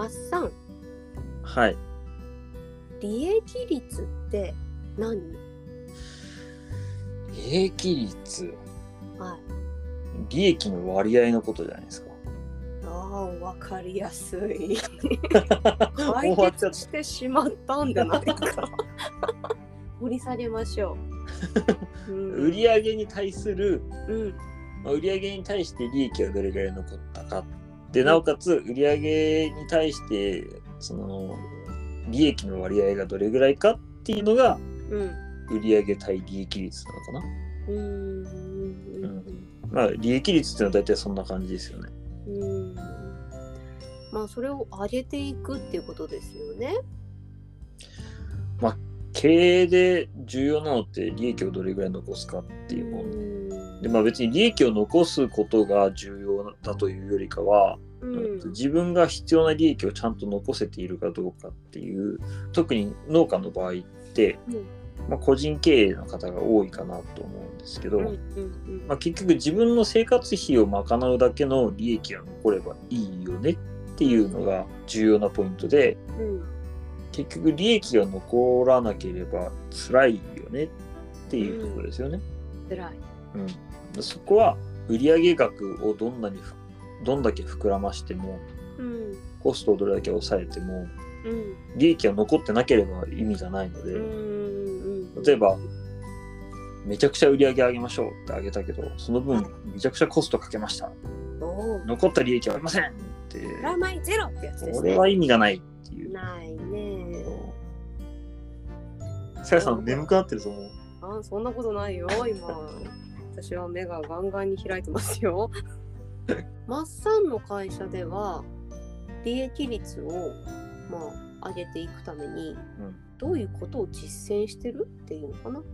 マッサンはい。利益率って何？利益率？はい利益の割合のことじゃないですか。ああわかりやすい 終解決してしまったんじゃないか掘り下げましょう、うん、売上に対する、うんまあ売上に対して利益がどれぐらい残ったか。で、なおかつ、売上に対して、その、利益の割合がどれぐらいかっていうのが、うん売上対利益率なのかな。うんうんまあ、利益率っていうのは大体そんな感じですよね。うんまあそれを上げていくっていうことですよね。経営で重要なのって利益をどれぐらい残すかっていうもの。でまあ別に利益を残すことが重要だというよりかは、うん。自分が必要な利益をちゃんと残せているかどうかっていう特に農家の場合って、うん。まあ、個人経営の方が多いかなと思うんですけど、うんうんまあ、結局自分の生活費を賄うだけの利益が残ればいいよねっていうのが重要なポイントでうん。結局利益が残らなければ辛いよねっていうところですよね。辛い。うん、そこは売上額をどんなにふどんだけ膨らましてもうんコストをどれだけ抑えてもうん利益が残ってなければ意味がないので、うん例えばめちゃくちゃ売り上げ上げましょうって上げたけどその分めちゃくちゃコストかけました残った利益はありませんってプラマイゼロってやつですね。これは意味がないっていう。ないね。さやさん眠くなってると思う。あそんなことないよ今。私は目がガンガンに開いてますよ。マッサンの会社では利益率をまあ上げていくために、うん。どういうことを実践してるっていうのかな？ああ。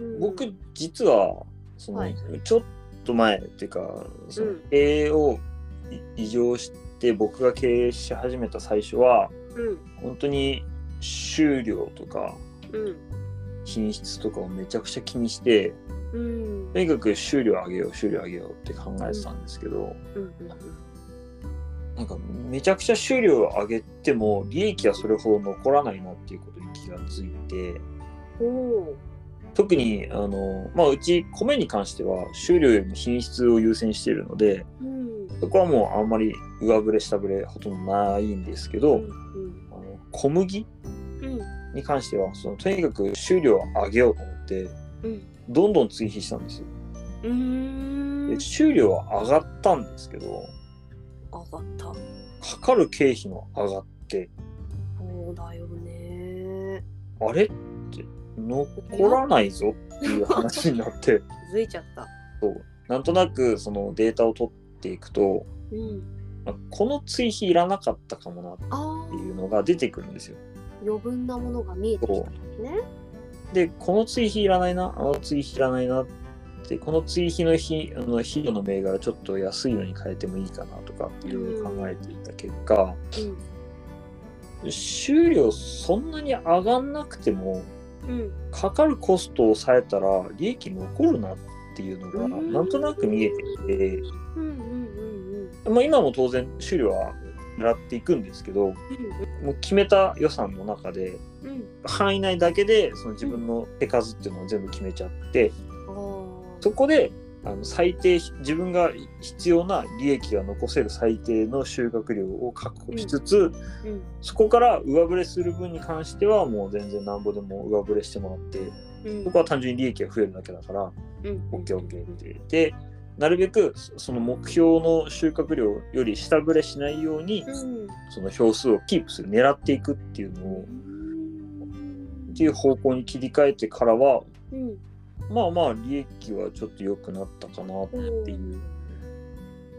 うん。僕実はその、はい。ちょっと前っていうかそのうん。経営をい移乗して僕が経営し始めた最初はうん。本当に収量とかうん。品質とかをめちゃくちゃ気にしてうんとにかく収量上げよう収量上げようって考えてたんですけど、うんうんなんかめちゃくちゃ収量を上げても利益はそれほど残らないなっていうことに気がついて特にあの、まあ、うち米に関しては収量よりも品質を優先しているのでお。うん。そこはもうあんまり上振れ下振れほとんどないんですけど、うんあの小麦うんに関してはそのとにかく収量を上げようと思ってうんどんどん追肥したんですよ。うん。で収量は上がったんですけど上がった。かかる経費も上がってそうだよね。あれって残らないぞっていう話になって気づいちゃった。そうなんとなくそのデータを取っていくとうん。まあこの追肥いらなかったかもなっあていうのが出てくるんですよ。あ、余分なものが見えてきた時ね。でこの追肥いらないなあの追肥いらないなってこの追肥の日あの肥料の銘柄ちょっと安いのに変えてもいいかなとかいろいろ考えていた結果、収量そんなに上がんなくても。かかるコストを抑えたら利益残るなっていうのがうんなんとなく見えてきて、うんうんうんまあ、今も当然収量は狙っていくんですけどうん。もう決めた予算の中でうん。うん。範囲内だけでその自分の手数っていうのを全部決めちゃってああ。そこであの最低自分が必要な利益が残せる最低の収穫量を確保しつつ、うん。そこから上振れする分に関してはもう全然なんぼでも上振れしてもらってうん。そこは単純に利益が増えるだけだからうん。OKOK ってでなるべくそその目標の収穫量より下振れしないようにうん。その票数をキープする狙っていくっていうのをっていう方向に切り替えてからはうん。まあまあ利益はちょっと良くなったかなっていう。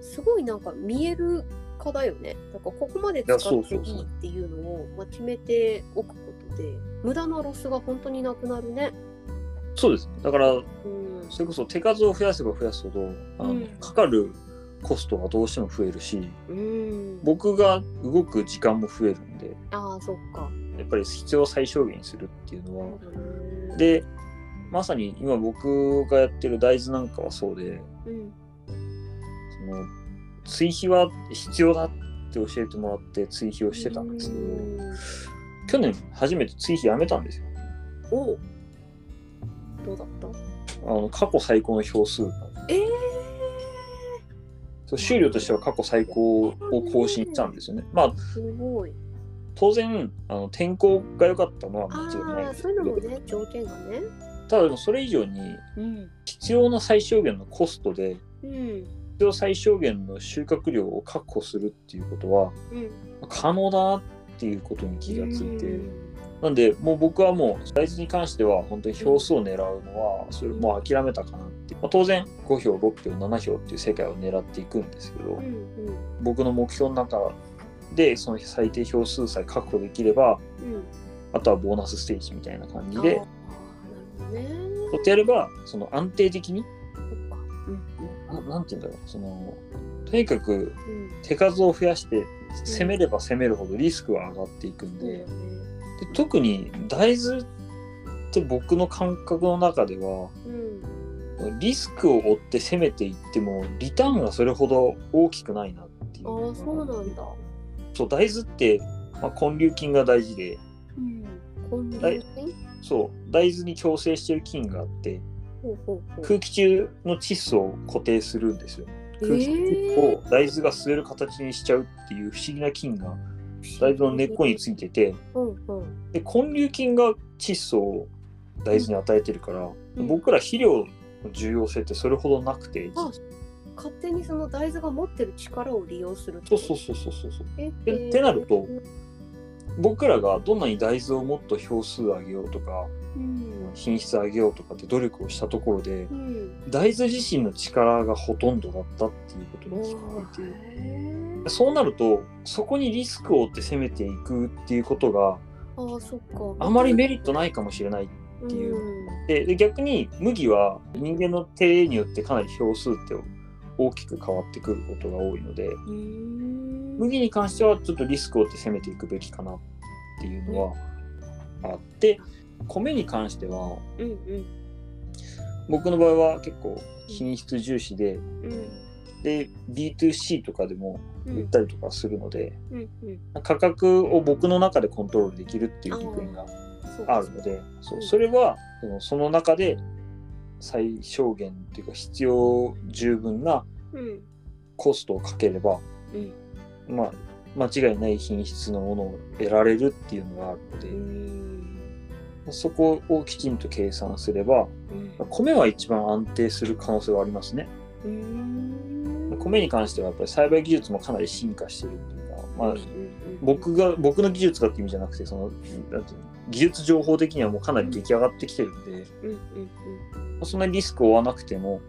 すごいなんか見える化だよね。だからここまで使っていいっていうのをまあ決めておくことで無駄なロスが本当になくなるね。そうです。だからうん。それこそ手数を増やせば増やすほどあの、うんかかるコストがどうしても増えるしうん。僕が動く時間も増えるんでああ、そっか。やっぱり必要最小限にするっていうのはそうだね、でまさに今僕がやってる大豆なんかはそうでうん。その追肥は必要だって教えてもらって追肥をしてたんですけど、うん去年初めて追肥やめたんですよ。おうどうだった？あの過去最高の票数ええそう収量としては過去最高を更新したんですよね。まあすごい。当然あの天候が良かったのはあ間違いないんあ、ですそういうのけどもね、条件がね。ただでもそれ以上にうん。必要な最小限のコストでうん。必要最小限の収穫量を確保するっていうことはうん。可能だなっていうことに気がついて、うんなんでもう僕はもう大豆に関しては本当に票数を狙うのはそれもう諦めたかなって、まあ、当然5票6票7票っていう世界を狙っていくんですけど、うん。うん。僕の目標の中でその最低票数さえ確保できればうん。あとはボーナスステージみたいな感じで。そうやってやればその安定的にそっか。うん。ななんて言うんだろうそのとにかくうん。手数を増やして攻めれば攻めるほどリスクは上がっていくんで。で特に大豆って僕の感覚の中ではうん。リスクを負って攻めていってもリターンがそれほど大きくないなっていうああ、そうなんだ。そう大豆って、まあ、根粒菌が大事でうん。根はい粒菌？そう大豆に共生してる菌があって。空気中の窒素を固定するんですよえ空気中を大豆が吸える形にしちゃうっていう不思議な菌が大豆の根っこについててうんうん。で根粒菌が窒素を大豆に与えてるから、うん。僕ら肥料の重要性ってそれほどなくて、あ勝手にその大豆が持ってる力を利用するそうそうそうそうそうそう。えでってなると僕らがどんなに大豆をもっと票数上げようとかうん品質上げようとかって努力をしたところでうん。大豆自身の力がほとんどだったっていうことに気づいて。そうなるとそこにリスクを負って攻めていくっていうことがあまりメリットないかもしれないっていう。うん。でで逆に麦は人間の手によってかなり票数って大きく変わってくることが多いのでうん。麦に関してはちょっとリスクを負って攻めていくべきかなっていうのはあって米に関してはうんうん。僕の場合は結構品質重視でうん。で B2C とかでもうん。売ったりとかするので、うんうん。価格を僕の中でコントロールできるっていう部分があるのでそううん。それはその中で最小限っていうか必要十分なうん。コストをかければ、うん。まあ、間違いない品質のものを得られるっていうのがあるので、うんそこをきちんと計算すればうん。米は一番安定する可能性はありますね。うん米に関してはやっぱり栽培技術もかなり進化してるっていうか、まあ僕が僕の技術がって意味じゃなくてその技術情報的にはもうかなり出来上がってきてるんで、そんなにリスクを負わなくても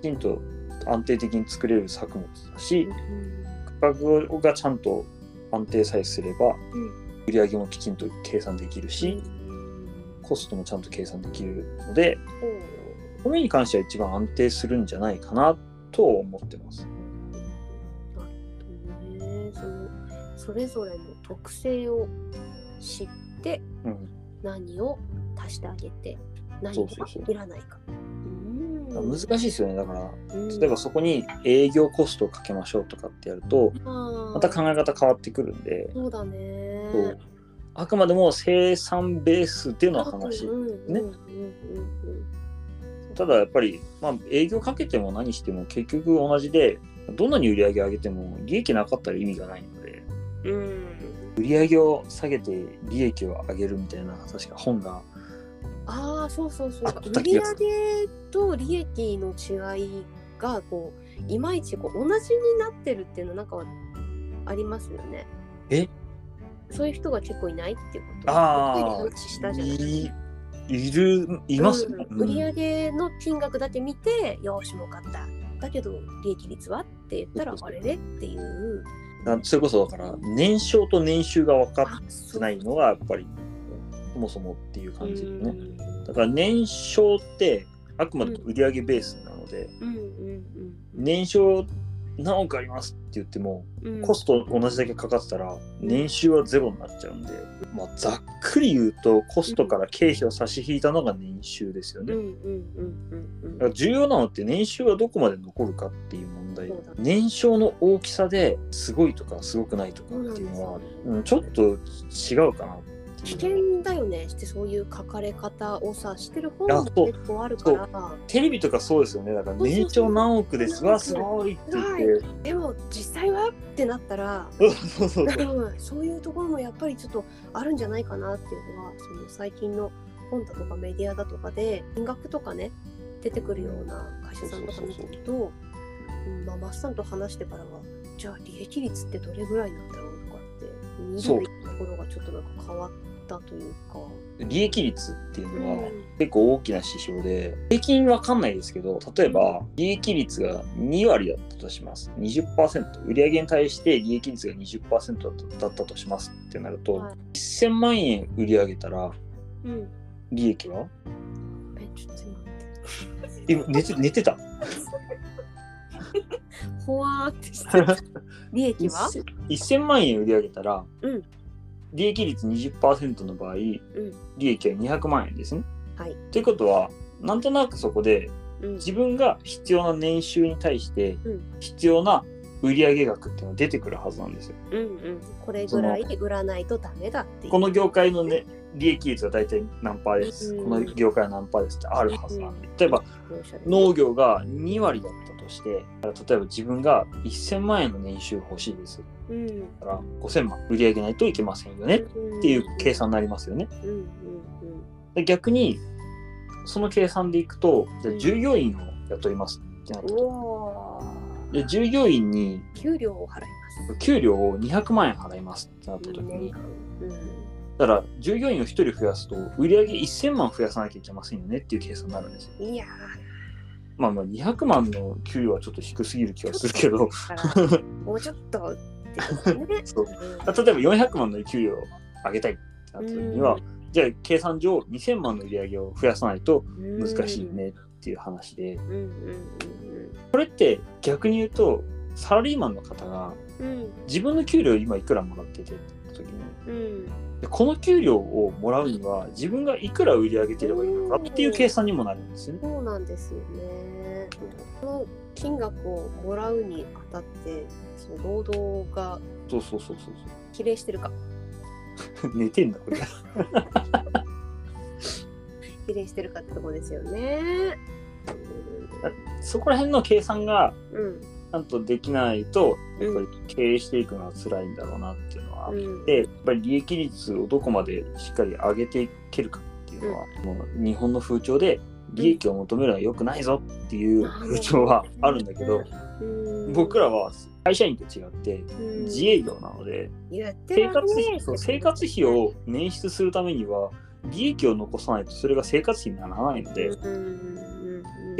きちんと安定的に作れる作物だしうん価格がちゃんと安定さえすればうん。売り上げもきちんと計算できるし、コストもちゃんと計算できるのでほう米に関しては一番安定するんじゃないかなと思ってます。そのそれぞれの特性を知ってうん、何を足してあげて何がそうそう。そういらないか。うん。難しいですよね。だからうん。例えばそこに営業コストをかけましょうとかってやるとまた考え方変わってくるんで。そうだね。あくまでも生産ベースでの話。うんうんねただやっぱり、まあ、営業かけても何しても結局同じでどんなに売り上げ上げても利益なかったら意味がないので。うん。うん売り上げを下げて利益を上げるみたいな確か本がああそうそうそう。売り上げと利益の違いがこういまいちこう同じになってるっていうのなんかありますよね。え？そういう人が結構いないっていうこと。あー。お二人で話したじゃないいいるいますね、うん。売り上げの金額だけ見て、よーし儲かった。だけど利益率はって言ったらあれれっていう。なそれこそだから年商と年収が分かあってないのがやっぱりそもそもっていう感じでね、うん。だから年商ってあくまでも売り上げベースなので、うんうん。年商何億あります？って言ってもうん。コスト同じだけかかってたら年収はゼロになっちゃうんで、まあ、ざっくり言うとコストから経費を差し引いたのが年収ですよね。だから重要なのって年収がどこまで残るかっていう問題。そうだ年商の大きさですごいとかすごくないとかっていうのはうん、ちょっと違うかなって危険だよね。してそういう書かれ方をさしてる本も結構あるから。テレビとかそうですよね。だから年商何億です。わすごいって言って。でも実際はってなったらそうそうそうそう。いうところもやっぱりちょっとあるんじゃないかなっていうのはその最近の本だとかメディアだとかで金額とかね出てくるような会社さんとか見てるとうんまあマッサンと話してからはじゃあ利益率ってどれぐらいなんだろうとかって見るところがちょっとなんか変わったというか。利益率っていうのはうん。結構大きな指標で平均わかんないですけど例えば利益率が2割だったとします。20%売上に対して利益率が20%だったとしますってなると、はい。1000万円売り上げたらうん。利益は？えちょっと今今寝て寝てた？ほわーってしてる。利益は？1000, 万円売り上げたら、うん 利益率20%の場合うん。利益は200万円ですね。はい。ということはなんとなくそこでうん。自分が必要な年収に対してうん。必要な売上額っていうのが出てくるはずなんですよ。うんうん。これぐらい売らないとダメだっていう。この業界のね利益率が大体何パーです、うん。この業界は何パーですってあるはずなんで、例えば農業が2割だったとして例えば自分が1000万円の年収欲しいです。うん。だから5000万売り上げないといけませんよねっていう計算になりますよね。逆にその計算でいくとじゃあ従業員を雇いますってなったで従業員に給料を払います。給料を200万円払いますってなった時にうんだから従業員を1人増やすと売り上げ1000万増やさなきゃいけませんよねっていう計算になるんですよ。いやまあまあ200万の給料はちょっと低すぎる気がするけど。もうちょっと そうう。ん例えば400万の給料を上げたいってなった時には、じゃあ計算上2000万の売り上げを増やさないと難しいよねっていう話で、これって逆に言うとサラリーマンの方が自分の給料今いくらもらってて時にうんでこの給料をもらうには自分がいくら売り上げてればいいのかっていう計算にもなるんですよね。そうなんですよね。この金額をもらうにあたって、その労働がそうそうそうそう比例してるか。寝てんだこれ。比例してるかってとこですよね。そこら辺の計算がうん。ちゃんとできないとやっぱうり経営していくのは辛いんだろうなっていうのはあっうん。て、やっぱり利益率をどこまでしっかり上げていけるかっていうのは、もう日本の風潮で利益を求めるのは良くないぞっていう風潮はあるんだけど、うん、僕らは会社員と違ってうん。自営業なので、生活費生活費を捻出するためには利益を残さないとそれが生活費にならないので、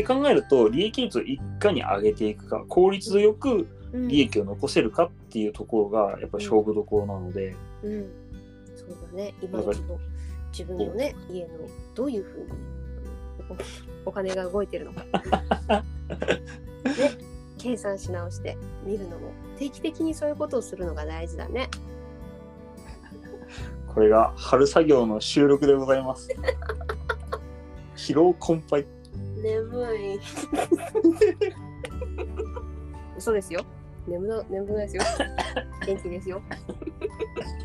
っうんうんうんて考えると利益率をいかに上げていくか効率よくうん。利益を残せるかっていうところがやっぱ勝負どころなので、うん、そうだね。今の自分のね家のどういうふうにおお金が動いてるのか、ね、計算し直して見るのも。定期的にそういうことをするのが大事だね。これが春作業の収録でございます。疲労困憊。眠い。嘘ですよ。眠な眠くないですよ。元気ですよ。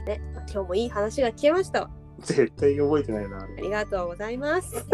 ね、まあ今日もいい話が聞けましたわ。絶対覚えてないな。ありがとうございます